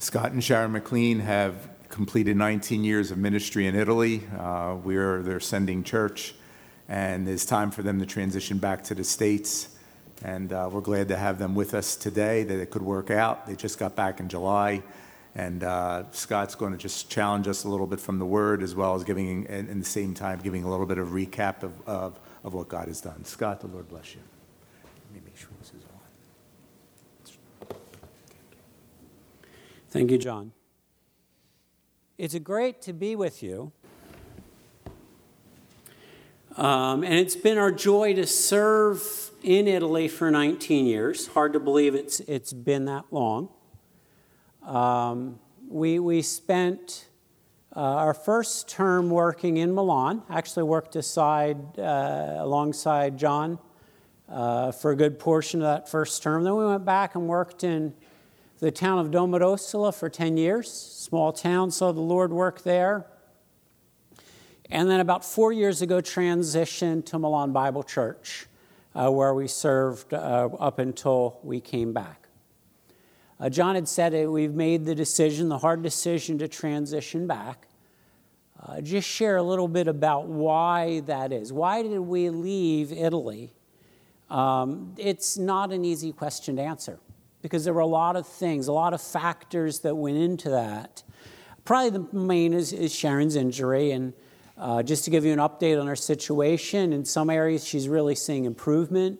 Scott and Sharon McLean have completed 19 years of ministry in Italy. Uh, we're their sending church, and it's time for them to transition back to the States. And uh, we're glad to have them with us today, that it could work out. They just got back in July. And uh, Scott's going to just challenge us a little bit from the Word, as well as giving, in, in the same time, giving a little bit of recap of, of, of what God has done. Scott, the Lord bless you. Let me make sure this is on. Thank you, John. It's great to be with you. Um, and it's been our joy to serve in Italy for 19 years. Hard to believe it's, it's been that long. Um, we, we spent uh, our first term working in Milan, actually worked aside, uh, alongside John uh, for a good portion of that first term. Then we went back and worked in the town of Domodossola for 10 years, small town, so the Lord worked there. And then about four years ago, transitioned to Milan Bible Church, uh, where we served uh, up until we came back. Uh, John had said it, we've made the decision, the hard decision to transition back. Uh, just share a little bit about why that is. Why did we leave Italy? Um, it's not an easy question to answer because there were a lot of things, a lot of factors that went into that. Probably the main is, is Sharon's injury. And uh, just to give you an update on her situation, in some areas she's really seeing improvement,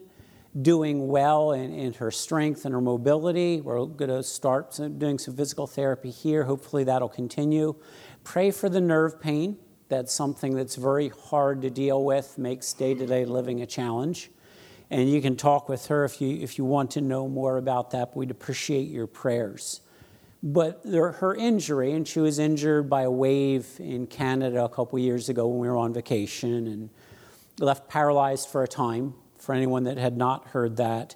doing well in, in her strength and her mobility. We're going to start doing some physical therapy here. Hopefully that'll continue. Pray for the nerve pain. That's something that's very hard to deal with, makes day to day living a challenge and you can talk with her if you, if you want to know more about that. We'd appreciate your prayers. But there, her injury, and she was injured by a wave in Canada a couple years ago when we were on vacation and left paralyzed for a time, for anyone that had not heard that.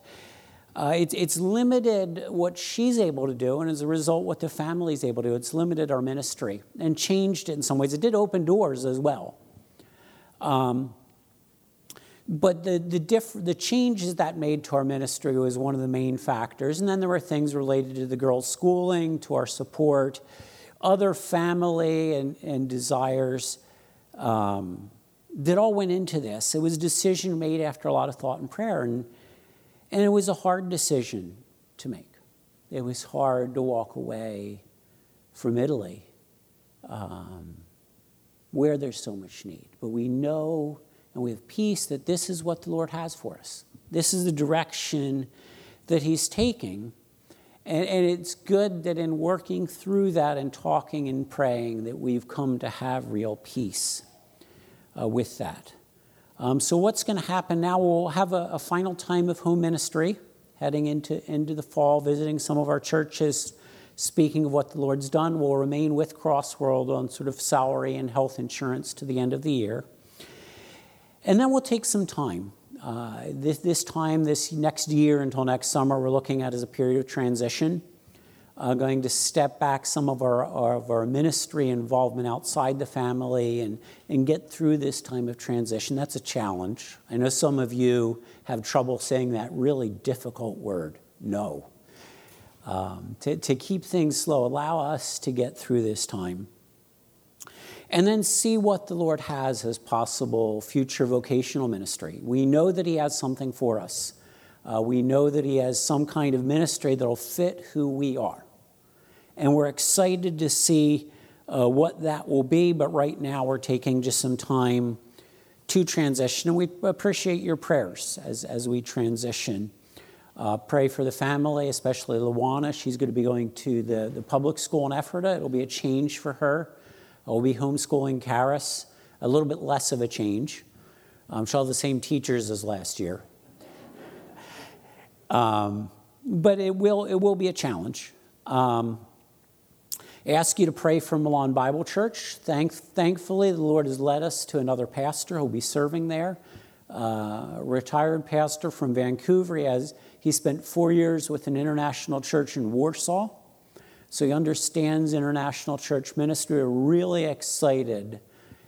Uh, it's, it's limited what she's able to do, and as a result, what the family's able to do. It's limited our ministry and changed it in some ways. It did open doors as well. Um, but the, the, diff- the changes that made to our ministry was one of the main factors. And then there were things related to the girls' schooling, to our support, other family and, and desires um, that all went into this. It was a decision made after a lot of thought and prayer. And, and it was a hard decision to make. It was hard to walk away from Italy, um, where there's so much need. But we know and we have peace that this is what the Lord has for us. This is the direction that He's taking. And, and it's good that in working through that and talking and praying that we've come to have real peace uh, with that. Um, so what's going to happen now? We'll have a, a, final time of home ministry heading into, into the fall, visiting some of our churches, speaking of what the Lord's done. We'll remain with Crossworld on sort of salary and health insurance to the end of the year. And then we'll take some time. Uh, this, this time, this next year until next summer, we're looking at as a period of transition. Uh, going to step back some of our, of our ministry involvement outside the family and, and get through this time of transition. That's a challenge. I know some of you have trouble saying that really difficult word, no. Um, to, to keep things slow, allow us to get through this time and then see what the Lord has as possible future vocational ministry. We know that He has something for us. Uh, we know that He has some kind of ministry that'll fit who we are. And we're excited to see uh, what that will be, but right now we're taking just some time to transition, and we appreciate your prayers as, as we transition. Uh, pray for the family, especially Luana. She's going to be going to the, the public school in Ephrata. It'll be a change for her. I'll be homeschooling Karis, a little bit less of a change. Um, she'll have the same teachers as last year. Um, but it will, it will be a challenge. Um, I ask you to pray for Milan Bible Church. Thank, thankfully, the Lord has led us to another pastor who'll be serving there, uh, retired pastor from Vancouver. He, has, he spent four years with an international church in Warsaw. So he understands international church ministry. We're really excited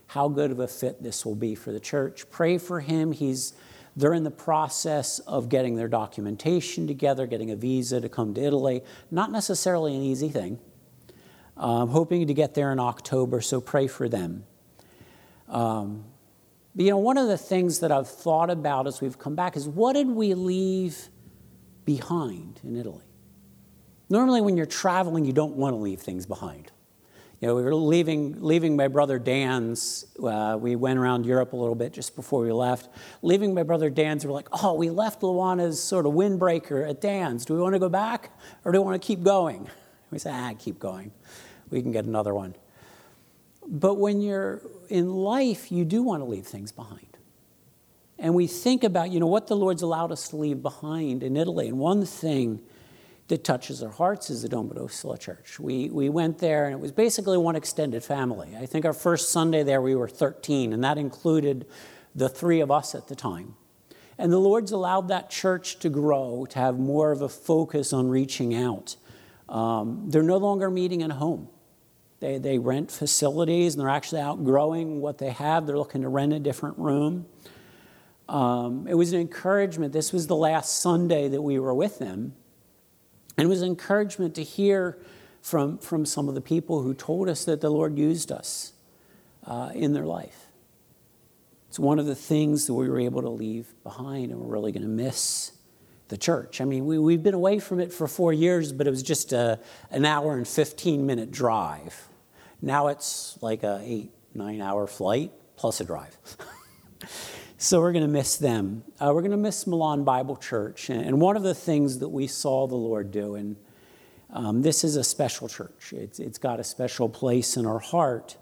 how good of a fit this will be for the church. Pray for him. He's they're in the process of getting their documentation together, getting a visa to come to Italy. Not necessarily an easy thing. Um, hoping to get there in October, so pray for them. Um, but, you know, one of the things that I've thought about as we've come back is what did we leave behind in Italy? Normally, when you're traveling, you don't want to leave things behind. You know, we were leaving, leaving my brother Dan's. Uh, we went around Europe a little bit just before we left. Leaving my brother Dan's, we're like, oh, we left Luana's sort of windbreaker at Dan's. Do we want to go back or do we want to keep going? We said, ah, keep going. We can get another one. But when you're in life, you do want to leave things behind. And we think about, you know, what the Lord's allowed us to leave behind in Italy. And one thing that touches our hearts is the Domodossola Church. We, we went there, and it was basically one extended family. I think our first Sunday there, we were 13, and that included the three of us at the time. And the Lord's allowed that church to grow, to have more of a focus on reaching out. Um, they're no longer meeting at home. They, they rent facilities, and they're actually outgrowing what they have. They're looking to rent a different room. Um, it was an encouragement. This was the last Sunday that we were with them and it was encouragement to hear from, from some of the people who told us that the Lord used us uh, in their life. It's one of the things that we were able to leave behind, and we're really going to miss the church. I mean, we, we've been away from it for four years, but it was just a, an hour and 15 minute drive. Now it's like a eight, nine hour flight plus a drive. So we're going to miss them. Uh, we're going to miss Milan Bible Church. And one of the things that we saw the Lord do, and um, this is a special church, it's, it's got a special place in our heart.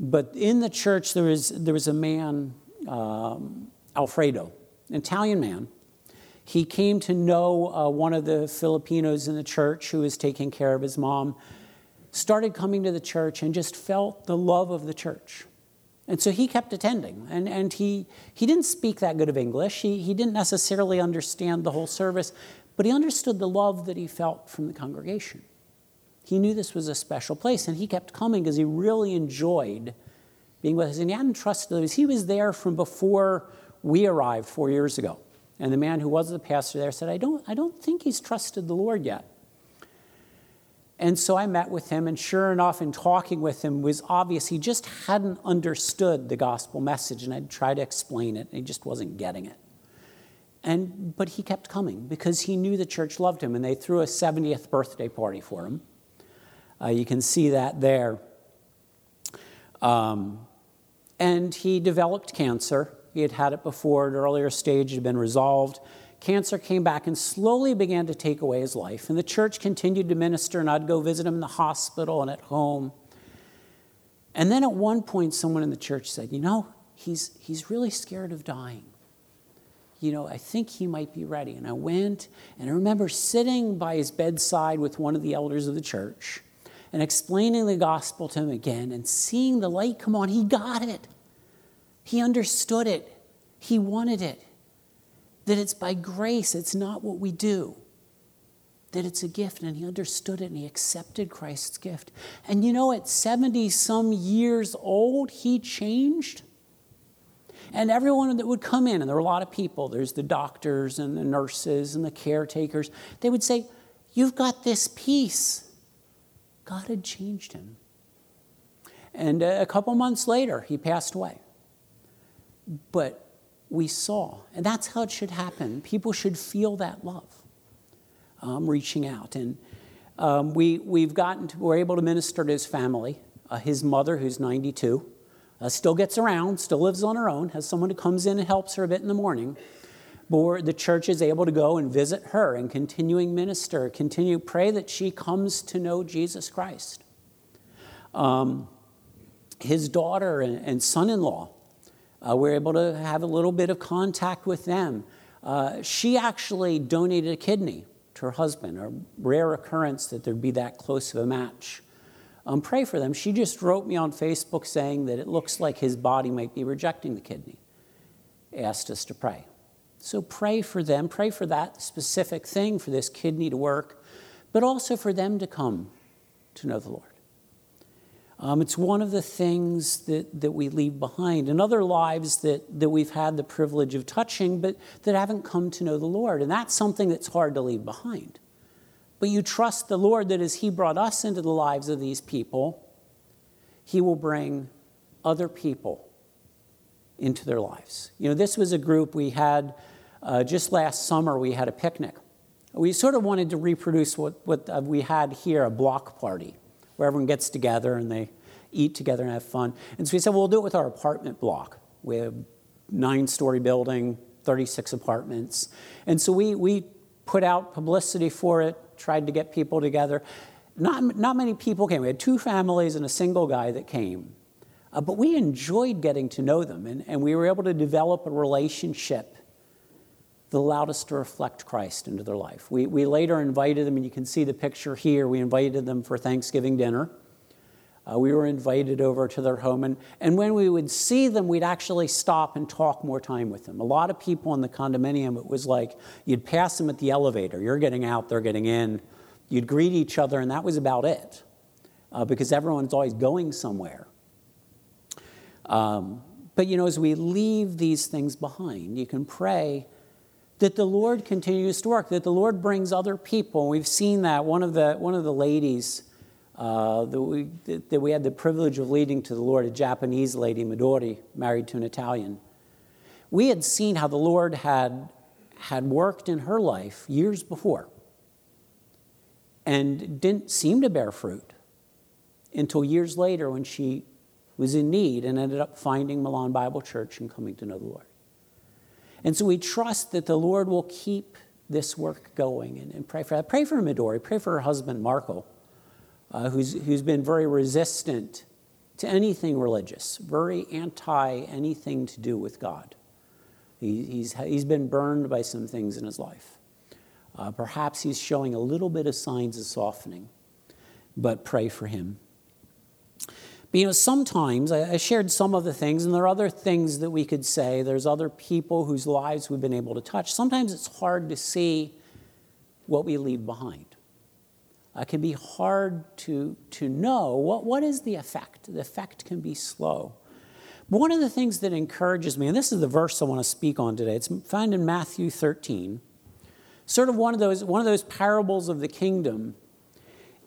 But in the church, there was, there was a man, um, Alfredo, an Italian man. He came to know uh, one of the Filipinos in the church who was taking care of his mom, started coming to the church, and just felt the love of the church. And so he kept attending. And, and he, he didn't speak that good of English. He, he didn't necessarily understand the whole service, but he understood the love that he felt from the congregation. He knew this was a special place, and he kept coming because he really enjoyed being with us. And he hadn't trusted us. He was there from before we arrived four years ago. And the man who was the pastor there said, I don't, I don't think he's trusted the Lord yet. And so I met with him, and sure enough, in talking with him, was obvious he just hadn't understood the gospel message, and I'd try to explain it, and he just wasn't getting it. And, but he kept coming because he knew the church loved him, and they threw a 70th birthday party for him. Uh, you can see that there. Um, and he developed cancer. He had had it before at an earlier stage, it had been resolved cancer came back and slowly began to take away his life. And the church continued to minister, and I'd go visit him in the hospital and at home. And then at one point, someone in the church said, You know, he's, he's really scared of dying. You know, I think he might be ready. And I went, and I remember sitting by his bedside with one of the elders of the church and explaining the gospel to him again and seeing the light come on. He got it, he understood it, he wanted it that it's by grace, it's not what we do. That it's a gift, and he understood it and he accepted Christ's gift. And you know, at 70 some years old, he changed. And everyone that would come in, and there were a lot of people, there's the doctors and the nurses and the caretakers, they would say, You've got this peace. God had changed him. And a couple months later, he passed away. But we saw. And that's how it should happen. People should feel that love, um, reaching out. And um, we, we've gotten to, we're able to minister to his family. Uh, his mother, who's 92, uh, still gets around, still lives on her own, has someone who comes in and helps her a bit in the morning. But the church is able to go and visit her and continuing minister, continue pray that she comes to know Jesus Christ. Um, his daughter and, and son in law uh, we're able to have a little bit of contact with them. Uh, she actually donated a kidney to her husband, a rare occurrence that there'd be that close of a match. Um, pray for them. She just wrote me on Facebook saying that it looks like his body might be rejecting the kidney. Asked us to pray. So pray for them. Pray for that specific thing, for this kidney to work, but also for them to come to know the Lord. Um, it's one of the things that, that we leave behind in other lives that, that we've had the privilege of touching, but that haven't come to know the Lord. And that's something that's hard to leave behind. But you trust the Lord that as He brought us into the lives of these people, He will bring other people into their lives. You know, this was a group we had uh, just last summer, we had a picnic. We sort of wanted to reproduce what, what uh, we had here a block party, where everyone gets together and they eat together and have fun. And so we said, well, we'll do it with our apartment block. We have nine story building, 36 apartments. And so we, we put out publicity for it, tried to get people together. Not, not many people came. We had two families and a single guy that came. Uh, but we enjoyed getting to know them, and, and we were able to develop a relationship that loudest to reflect Christ into their life. We, we later invited them, and you can see the picture here. We invited them for Thanksgiving dinner. Uh, we were invited over to their home, and, and when we would see them, we'd actually stop and talk more time with them. A lot of people in the condominium, it was like you'd pass them at the elevator. You're getting out, they're getting in. You'd greet each other, and that was about it, uh, because everyone's always going somewhere. Um, but you know, as we leave these things behind, you can pray that the Lord continues to work, that the Lord brings other people. We've seen that. One of the, one of the ladies uh, that, we, that we had the privilege of leading to the Lord, a Japanese lady, Midori, married to an Italian. We had seen how the Lord had, had worked in her life years before and didn't seem to bear fruit until years later when she was in need and ended up finding Milan Bible Church and coming to know the Lord. And so we trust that the Lord will keep this work going and, and pray for that. Pray for Midori, pray for her husband, Marco, uh, who's, who's been very resistant to anything religious, very anti anything to do with God. He, he's, he's been burned by some things in his life. Uh, perhaps he's showing a little bit of signs of softening, but pray for him. But, you know, sometimes I, I shared some of the things, and there are other things that we could say. There's other people whose lives we've been able to touch. Sometimes it's hard to see what we leave behind. It can be hard to, to know what, what is the effect. The effect can be slow. But one of the things that encourages me, and this is the verse I want to speak on today, it's found in Matthew 13, sort of one of those, one of those parables of the kingdom.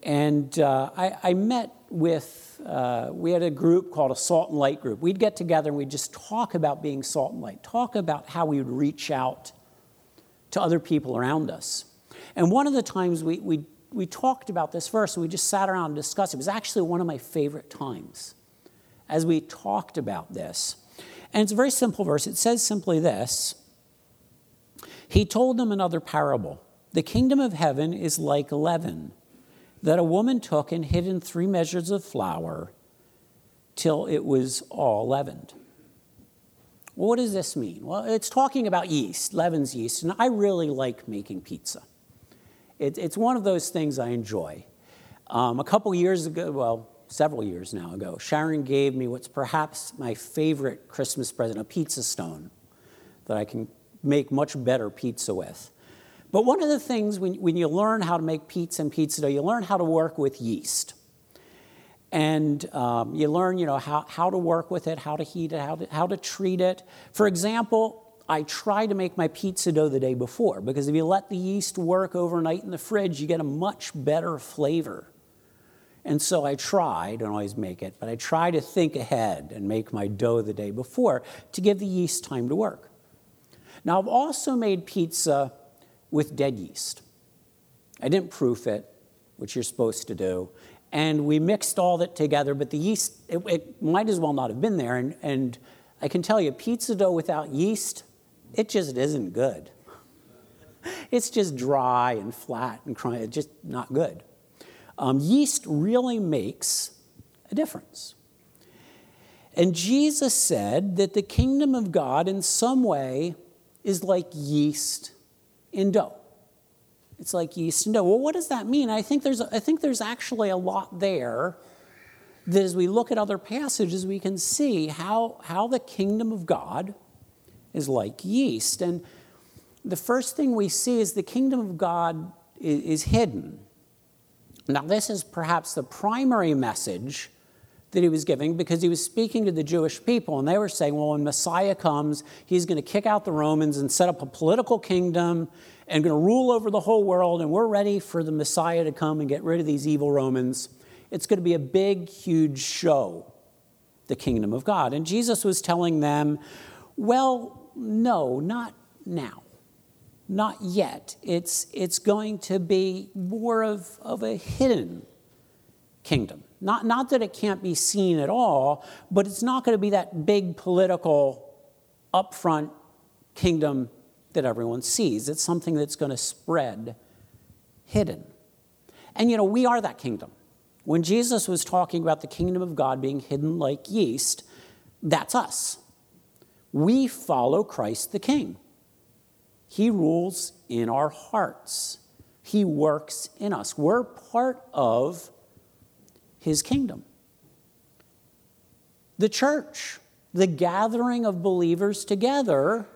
And uh, I, I met with, uh, we had a group called a Salt and Light group. We'd get together and we'd just talk about being salt and light, talk about how we would reach out to other people around us. And one of the times we, we, we talked about this verse and we just sat around and discussed it. It was actually one of my favorite times as we talked about this. And it's a very simple verse. It says simply this He told them another parable. The kingdom of heaven is like leaven that a woman took and hid in three measures of flour till it was all leavened. Well, what does this mean? Well, it's talking about yeast, leaven's yeast, and I really like making pizza. It, it's one of those things I enjoy. Um, a couple years ago, well, several years now ago, Sharon gave me what's perhaps my favorite Christmas present, a pizza stone that I can make much better pizza with. But one of the things when, when you learn how to make pizza and pizza dough, you learn how to work with yeast. And um, you learn, you know, how, how to work with it, how to heat it, how to, how to treat it. For example, I try to make my pizza dough the day before because if you let the yeast work overnight in the fridge, you get a much better flavor. And so I try, don't always make it, but I try to think ahead and make my dough the day before to give the yeast time to work. Now, I've also made pizza with dead yeast. I didn't proof it, which you're supposed to do. And we mixed all that together, but the yeast, it, it might as well not have been there. And, and I can tell you, pizza dough without yeast, it just isn't good. It's just dry and flat and it's just not good. Um, yeast really makes a difference. And Jesus said that the kingdom of God, in some way, is like yeast in dough. It's like yeast in dough. Well, what does that mean? I think there's, I think there's actually a lot there that as we look at other passages, we can see how, how the kingdom of God is like yeast. And the first thing we see is the kingdom of God is, is hidden. Now, this is perhaps the primary message that he was giving because he was speaking to the Jewish people, and they were saying, well, when Messiah comes, he's going to kick out the Romans and set up a political kingdom, and going to rule over the whole world, and we're ready for the Messiah to come and get rid of these evil Romans. It's going to be a big, huge show, the kingdom of God. And Jesus was telling them, well, no, not now. Not yet. It's, it's going to be more of, of a hidden kingdom. Not, not that it can't be seen at all, but it's not going to be that big political upfront kingdom that everyone sees. It's something that's going to spread hidden. And you know, we are that kingdom. When Jesus was talking about the kingdom of God being hidden like yeast, that's us. We follow Christ the King. He rules in our hearts, He works in us. We're part of His kingdom. The church, the gathering of believers together,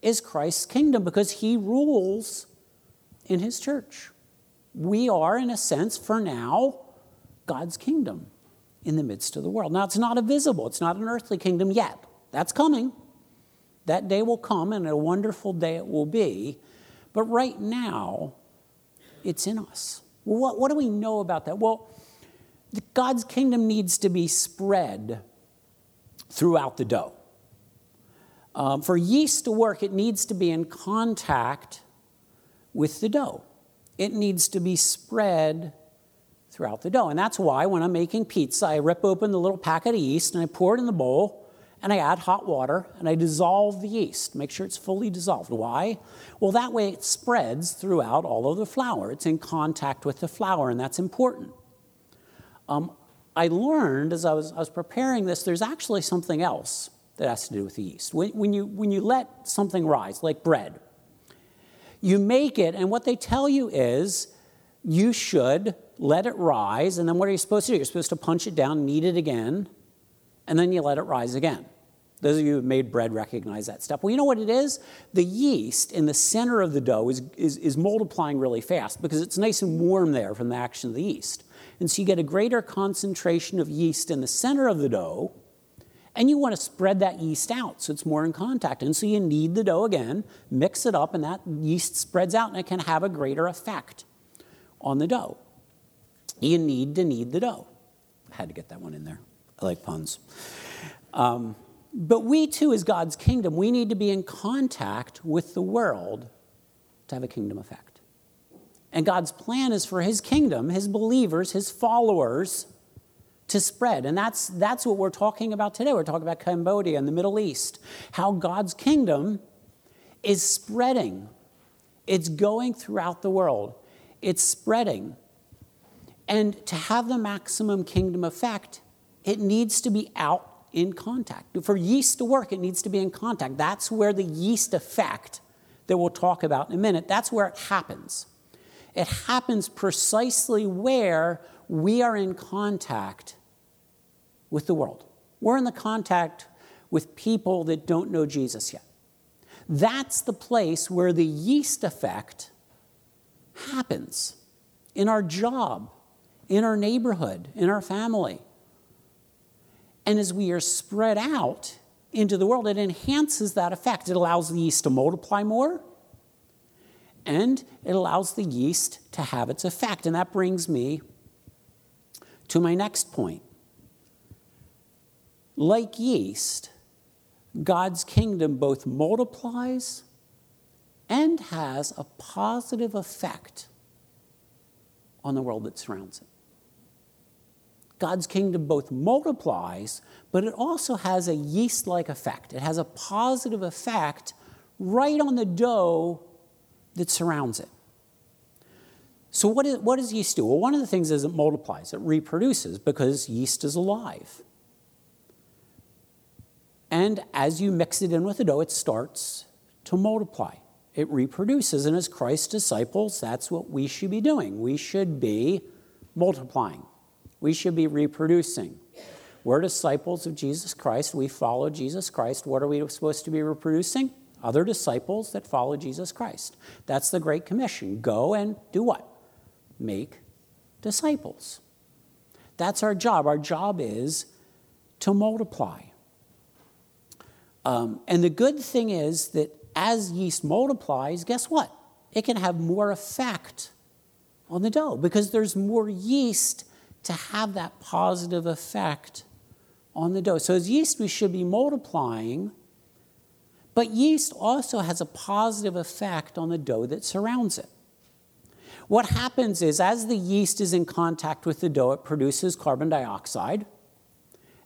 is Christ's kingdom because He rules in His church. We are, in a sense, for now, God's kingdom in the midst of the world. Now, it's not a visible, it's not an earthly kingdom yet. That's coming. That day will come, and a wonderful day it will be. But right now, it's in us. What, what do we know about that? Well, God's kingdom needs to be spread throughout the dough. Um, for yeast to work, it needs to be in contact with the dough. It needs to be spread throughout the dough. And that's why when I'm making pizza, I rip open the little packet of yeast and I pour it in the bowl and I add hot water and I dissolve the yeast, make sure it's fully dissolved. Why? Well, that way it spreads throughout all of the flour. It's in contact with the flour, and that's important. Um, I learned as I was, I was preparing this, there's actually something else that has to do with the yeast. When, when, you, when you let something rise, like bread, you make it, and what they tell you is you should let it rise, and then what are you supposed to do? You're supposed to punch it down, knead it again, and then you let it rise again. Those of you who have made bread recognize that step. Well, you know what it is? The yeast in the center of the dough is, is, is, multiplying really fast because it's nice and warm there from the action of the yeast. And so you get a greater concentration of yeast in the center of the dough, and you want to spread that yeast out so it's more in contact. And so you knead the dough again, mix it up, and that yeast spreads out and it can have a greater effect on the dough. You need to knead the dough. I had to get that one in there. I like puns. Um, but we too, as God's kingdom, we need to be in contact with the world to have a kingdom effect. And God's plan is for his kingdom, his believers, his followers to spread. And that's, that's what we're talking about today. We're talking about Cambodia and the Middle East, how God's kingdom is spreading. It's going throughout the world, it's spreading. And to have the maximum kingdom effect, it needs to be out in contact. For yeast to work, it needs to be in contact. That's where the yeast effect that we'll talk about in a minute, that's where it happens. It happens precisely where we are in contact with the world. We're in the contact with people that don't know Jesus yet. That's the place where the yeast effect happens in our job, in our neighborhood, in our family. And as we are spread out into the world, it enhances that effect. It allows the yeast to multiply more, and it allows the yeast to have its effect. And that brings me to my next point. Like yeast, God's kingdom both multiplies and has a positive effect on the world that surrounds it. God's kingdom both multiplies, but it also has a yeast like effect. It has a positive effect right on the dough that surrounds it. So, what, is, what does yeast do? Well, one of the things is it multiplies, it reproduces because yeast is alive. And as you mix it in with the dough, it starts to multiply. It reproduces. And as Christ's disciples, that's what we should be doing. We should be multiplying. We should be reproducing. We're disciples of Jesus Christ. We follow Jesus Christ. What are we supposed to be reproducing? Other disciples that follow Jesus Christ. That's the Great Commission. Go and do what? Make disciples. That's our job. Our job is to multiply. Um, and the good thing is that as yeast multiplies, guess what? it can have more effect on the dough because there's more yeast to have that positive effect on the dough. So, as yeast, we should be multiplying, but yeast also has a positive effect on the dough that surrounds it. What happens is, as the yeast is in contact with the dough, it produces carbon dioxide,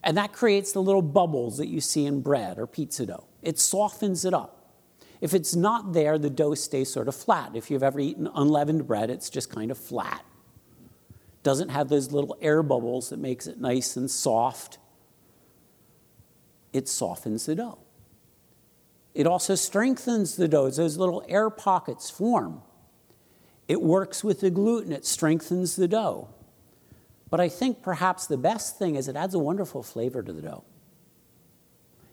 and that creates the little bubbles that you see in bread or pizza dough. It softens it up. If it's not there, the dough stays sort of flat. If you've ever eaten unleavened bread, it's just kind of flat. Doesn't have those little air bubbles that makes it nice and soft. It softens the dough. It also strengthens the dough. Those little air pockets form. It works with the gluten, it strengthens the dough. But I think perhaps the best thing is it adds a wonderful flavor to the dough.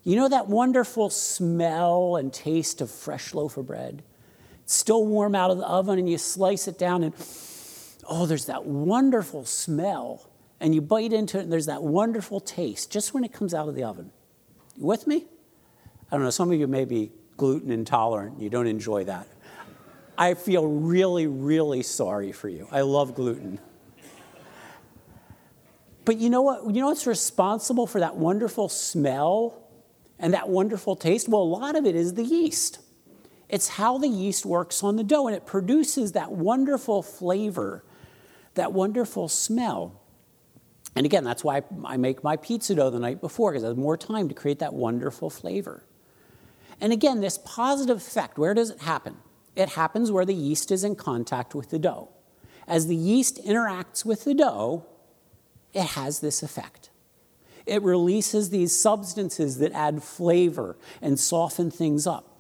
You know that wonderful smell and taste of fresh loaf of bread? It's still warm out of the oven, and you slice it down, and oh, there's that wonderful smell. And you bite into it, and there's that wonderful taste just when it comes out of the oven. You with me? I don't know, some of you may be gluten intolerant, you don't enjoy that. I feel really, really sorry for you. I love gluten. But you know what? You know what's responsible for that wonderful smell and that wonderful taste? Well, a lot of it is the yeast. It's how the yeast works on the dough, and it produces that wonderful flavor, that wonderful smell. And again, that's why I make my pizza dough the night before, because I have more time to create that wonderful flavor. And again, this positive effect, where does it happen? It happens where the yeast is in contact with the dough. As the yeast interacts with the dough, it has this effect. It releases these substances that add flavor and soften things up.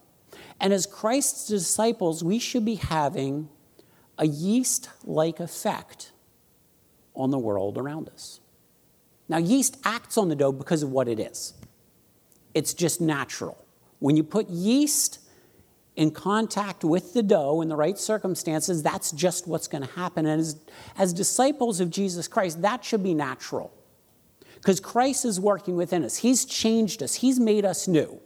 And as Christ's disciples, we should be having a yeast like effect on the world around us. Now, yeast acts on the dough because of what it is, it's just natural. When you put yeast in contact with the dough in the right circumstances, that's just what's going to happen. And as, as disciples of Jesus Christ, that should be natural because Christ is working within us. He's changed us, He's made us new.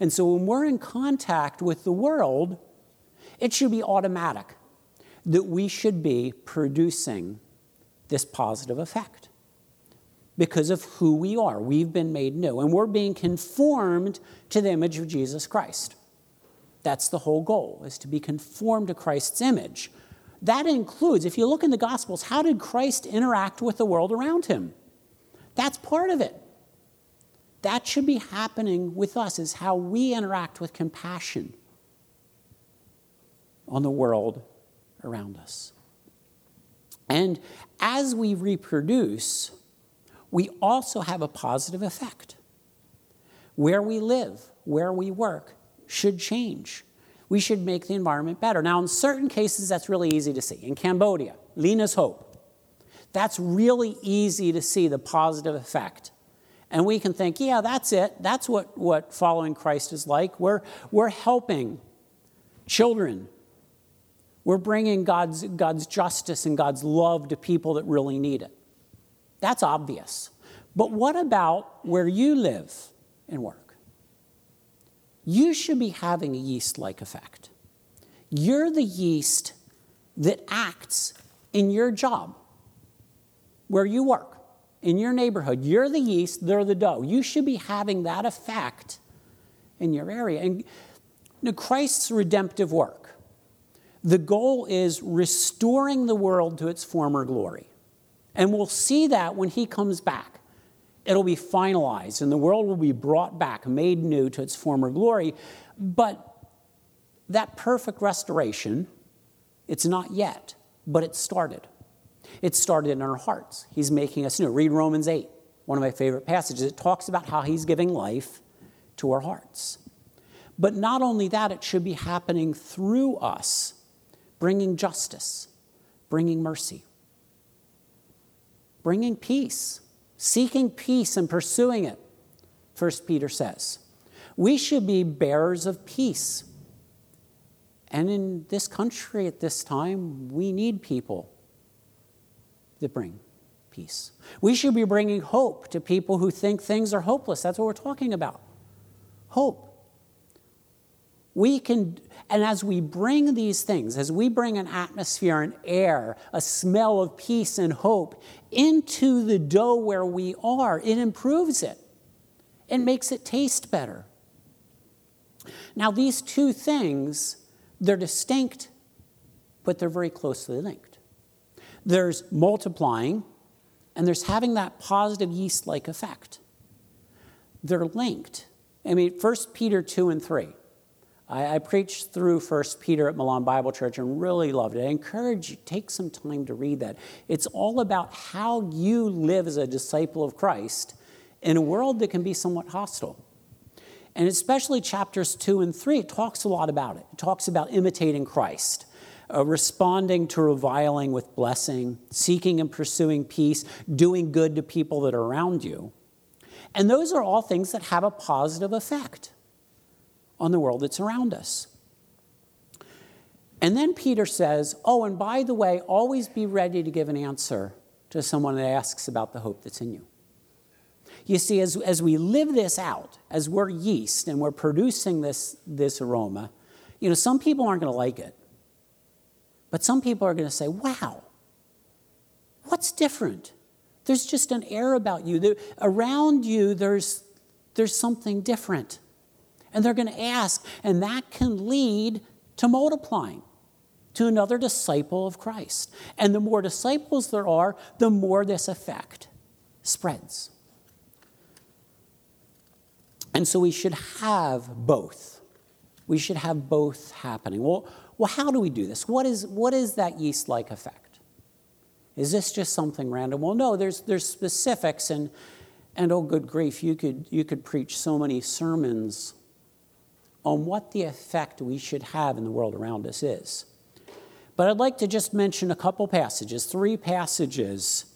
And so when we're in contact with the world, it should be automatic that we should be producing this positive effect because of who we are. We've been made new, and we're being conformed to the image of Jesus Christ. That's the whole goal, is to be conformed to Christ's image. That includes, if you look in the Gospels, how did Christ interact with the world around him? That's part of it. That should be happening with us, is how we interact with compassion on the world around us. And as we reproduce, we also have a positive effect. Where we live, where we work, should change. We should make the environment better. Now, in certain cases, that's really easy to see. In Cambodia, Lena's Hope, that's really easy to see the positive effect. And we can think, yeah, that's it. That's what, what following Christ is like. We're, we're helping children. We're bringing God's, God's justice and God's love to people that really need it. That's obvious. But what about where you live and work? You should be having a yeast like effect. You're the yeast that acts in your job where you work, in your neighborhood. You're the yeast, they're the dough. You should be having that effect in your area. And Christ's redemptive work, the goal is restoring the world to its former glory. And we'll see that when he comes back. It'll be finalized and the world will be brought back, made new to its former glory. But that perfect restoration, it's not yet, but it started. It started in our hearts. He's making us new. Read Romans 8, one of my favorite passages. It talks about how He's giving life to our hearts. But not only that, it should be happening through us, bringing justice, bringing mercy, bringing peace, seeking peace and pursuing it, First Peter says. We should be bearers of peace. And in this country at this time, we need people that bring peace. We should be bringing hope to people who think things are hopeless. That's what we're talking about. Hope. We can, and as we bring these things, as we bring an atmosphere, an air, a smell of peace and hope into the dough where we are, it improves it. It makes it taste better. Now, these two things, they're distinct, but they're very closely linked. There's multiplying, and there's having that positive yeast like effect. They're linked. I mean, 1 Peter 2 and 3 I, I preached through First Peter at Milan Bible Church and really loved it. I encourage you, take some time to read that. It's all about how you live as a disciple of Christ in a world that can be somewhat hostile. And especially chapters two and three, it talks a lot about it. It talks about imitating Christ, uh, responding to reviling with blessing, seeking and pursuing peace, doing good to people that are around you. And those are all things that have a positive effect on the world that's around us. And then Peter says, Oh, and by the way, always be ready to give an answer to someone that asks about the hope that's in you. You see, as, as we live this out, as we're yeast and we're producing this, this aroma, you know, some people aren't going to like it. But some people are going to say, wow, what's different? There's just an air about you. There, around you, there's, there's something different and they're going to ask, and that can lead to multiplying to another disciple of Christ. And the more disciples there are, the more this effect spreads. And so we should have both. We should have both happening. Well, well how do we do this? What is, what is that yeast like effect? Is this just something random? Well, no, there's, there's specifics, and, and oh, good grief, you could, you could preach so many sermons on what the effect we should have in the world around us is. But I'd like to just mention a couple passages, three passages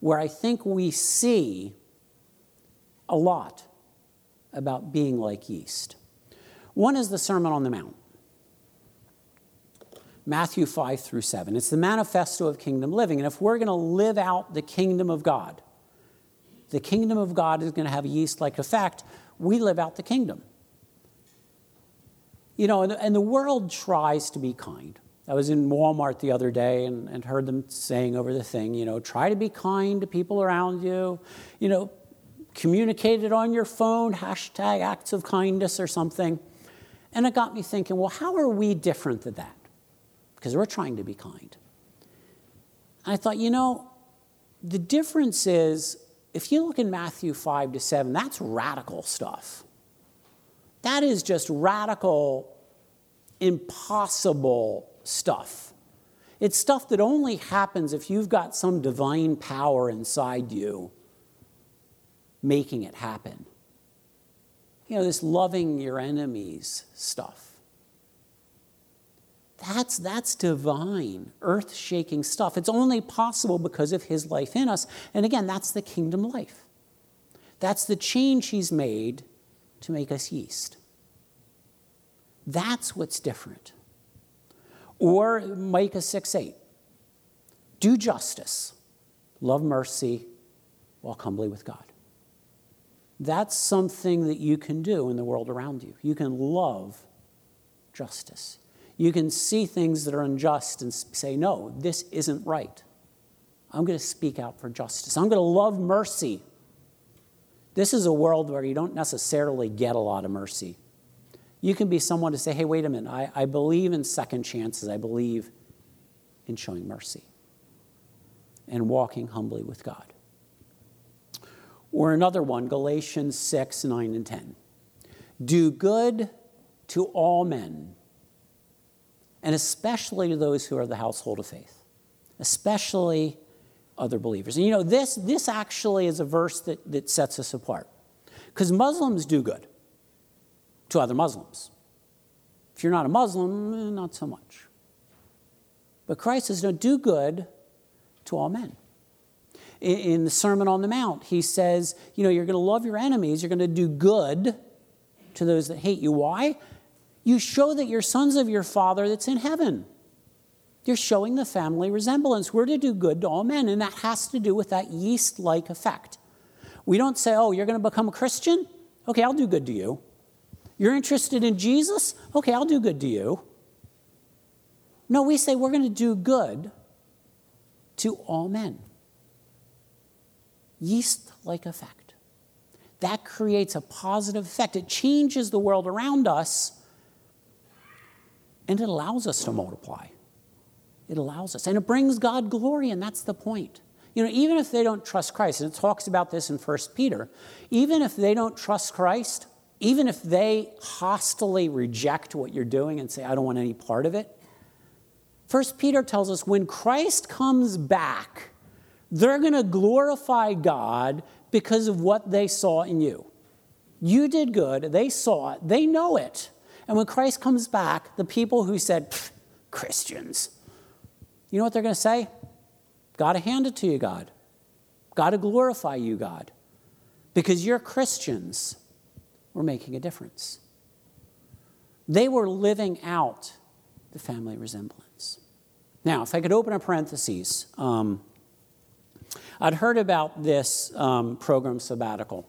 where I think we see a lot about being like yeast. One is the Sermon on the Mount. Matthew 5 through 7. It's the manifesto of kingdom living. And if we're going to live out the kingdom of God, the kingdom of God is going to have a yeast like effect. We live out the kingdom. You know, and, and the world tries to be kind. I was in Walmart the other day and, and heard them saying over the thing, you know, try to be kind to people around you. You know, communicate it on your phone, hashtag acts of kindness or something. And it got me thinking, well, how are we different than that? Because we're trying to be kind. I thought, you know, the difference is if you look in Matthew 5 to 7, that's radical stuff. That is just radical, impossible stuff. It's stuff that only happens if you've got some divine power inside you making it happen. You know, this loving your enemies stuff. That's, that's divine, earth shaking stuff. It's only possible because of his life in us. And again, that's the kingdom life. That's the change he's made to make us yeast. That's what's different. Or Micah 6 8. Do justice, love mercy, walk humbly with God. That's something that you can do in the world around you. You can love justice. You can see things that are unjust and say, no, this isn't right. I'm going to speak out for justice. I'm going to love mercy this is a world where you don't necessarily get a lot of mercy. You can be someone to say, hey, wait a minute, I, I believe in second chances. I believe in showing mercy and walking humbly with God. Or another one, Galatians 6, 9, and 10. Do good to all men, and especially to those who are the household of faith, especially other believers. And you know, this, this actually is a verse that, that sets us apart. Because Muslims do good to other Muslims. If you're not a Muslim, eh, not so much. But Christ says, no, do good to all men. In, in the Sermon on the Mount, he says, you know, you're going to love your enemies, you're going to do good to those that hate you. Why? You show that you're sons of your Father that's in heaven. You're showing the family resemblance. We're to do good to all men, and that has to do with that yeast like effect. We don't say, oh, you're going to become a Christian? Okay, I'll do good to you. You're interested in Jesus? Okay, I'll do good to you. No, we say we're going to do good to all men. Yeast like effect. That creates a positive effect. It changes the world around us and it allows us to multiply. It allows us. And it brings God glory, and that's the point. You know, even if they don't trust Christ, and it talks about this in 1 Peter, even if they don't trust Christ, even if they hostilely reject what you're doing and say, I don't want any part of it, First Peter tells us when Christ comes back, they're going to glorify God because of what they saw in you. You did good, they saw it, they know it. And when Christ comes back, the people who said, Christians, you know what they're going to say? Got to hand it to you, God. Got to glorify you, God. Because you're Christians were making a difference. They were living out the family resemblance. Now, if I could open a parenthesis, um, I'd heard about this um, program sabbatical.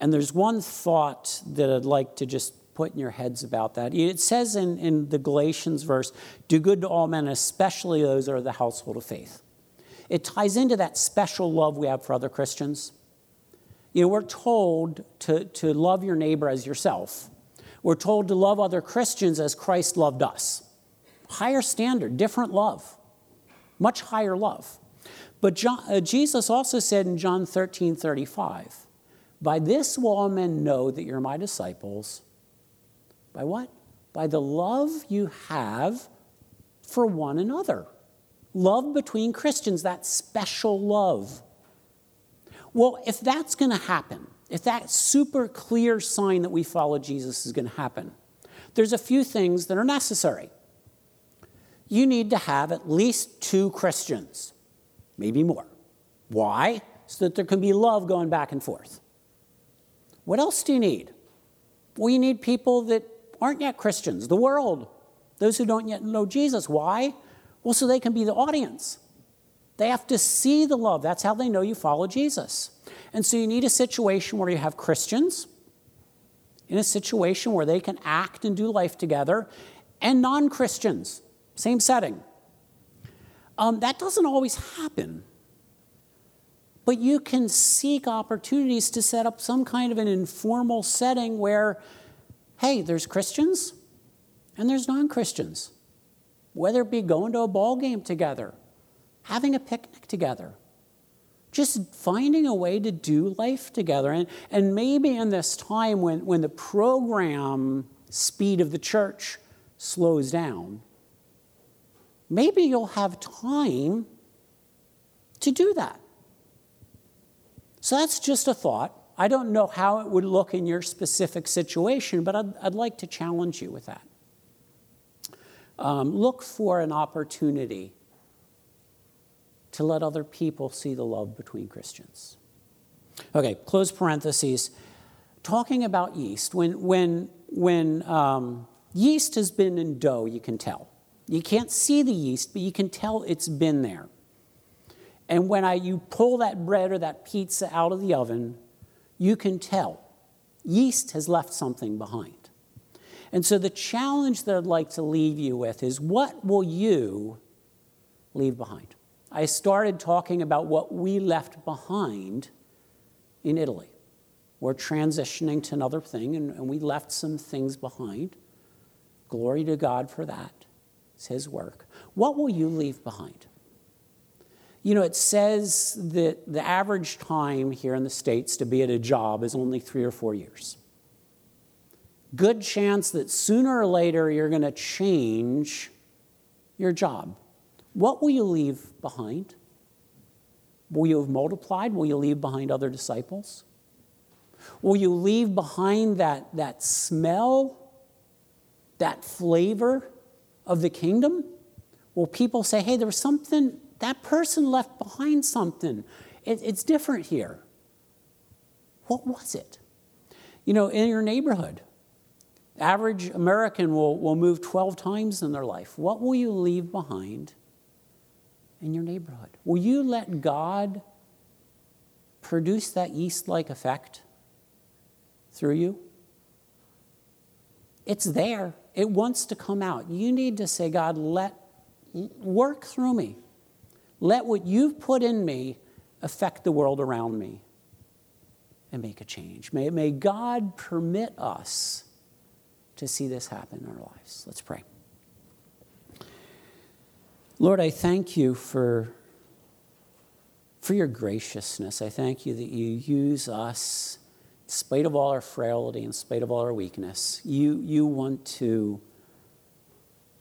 And there's one thought that I'd like to just put in your heads about that. It says in, in the Galatians verse, do good to all men, especially those that are the household of faith. It ties into that special love we have for other Christians. You know, we're told to, to love your neighbor as yourself. We're told to love other Christians as Christ loved us. Higher standard, different love, much higher love. But John, uh, Jesus also said in John 13 35, By this will all men know that you're my disciples. By what? By the love you have for one another. Love between Christians, that special love. Well, if that's going to happen, if that super clear sign that we follow Jesus is going to happen, there's a few things that are necessary. You need to have at least two Christians, maybe more. Why? So that there can be love going back and forth. What else do you need? Well, you need people that aren't yet Christians, the world, those who don't yet know Jesus. Why? Well, so they can be the audience. They have to see the love. That's how they know you follow Jesus. And so you need a situation where you have Christians in a situation where they can act and do life together, and non Christians, same setting. Um, that doesn't always happen. But you can seek opportunities to set up some kind of an informal setting where, hey, there's Christians and there's non Christians. Whether it be going to a ball game together, having a picnic together, just finding a way to do life together. And, and maybe in this time when, when the program speed of the church slows down, maybe you'll have time to do that. So that's just a thought. I don't know how it would look in your specific situation, but I'd, I'd like to challenge you with that. Um, look for an opportunity to let other people see the love between Christians. Okay, close parentheses. Talking about yeast, when, when, when um, yeast has been in dough, you can tell. You can't see the yeast, but you can tell it's been there. And when I, you pull that bread or that pizza out of the oven, you can tell yeast has left something behind. And so the challenge that I'd like to leave you with is what will you leave behind? I started talking about what we left behind in Italy. We're transitioning to another thing, and, and we left some things behind. Glory to God for that. It's His work. What will you leave behind? You know, it says that the average time here in the States to be at a job is only three or four years. Good chance that sooner or later you're going to change your job. What will you leave behind? Will you have multiplied? Will you leave behind other disciples? Will you leave behind that, that smell, that flavor of the kingdom? Will people say, hey, there was something, that person left behind something? It, it's different here. What was it? You know, in your neighborhood, average American will, will move 12 times in their life. What will you leave behind in your neighborhood? Will you let God produce that yeast like effect through you? It's there. It wants to come out. You need to say, God, let work through me. Let what you've put in me affect the world around me and make a change. May, may God permit us to see this happen in our lives. Let's pray. Lord, I thank you for, for your graciousness. I thank you that you use us in spite of all our frailty, in spite of all our weakness, you, you want to,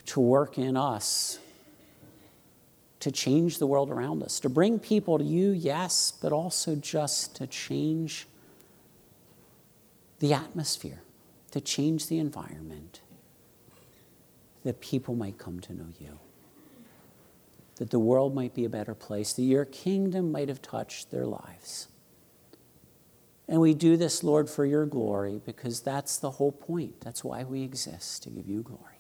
to work in us to change the world around us, to bring people to you, yes, but also just to change the atmosphere, to change the environment, that people might come to know you, that the world might be a better place, that your kingdom might have touched their lives. And we do this, Lord, for your glory, because that's the whole point. That's why we exist, to give you glory.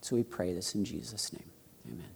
So we pray this in Jesus' name. Amen.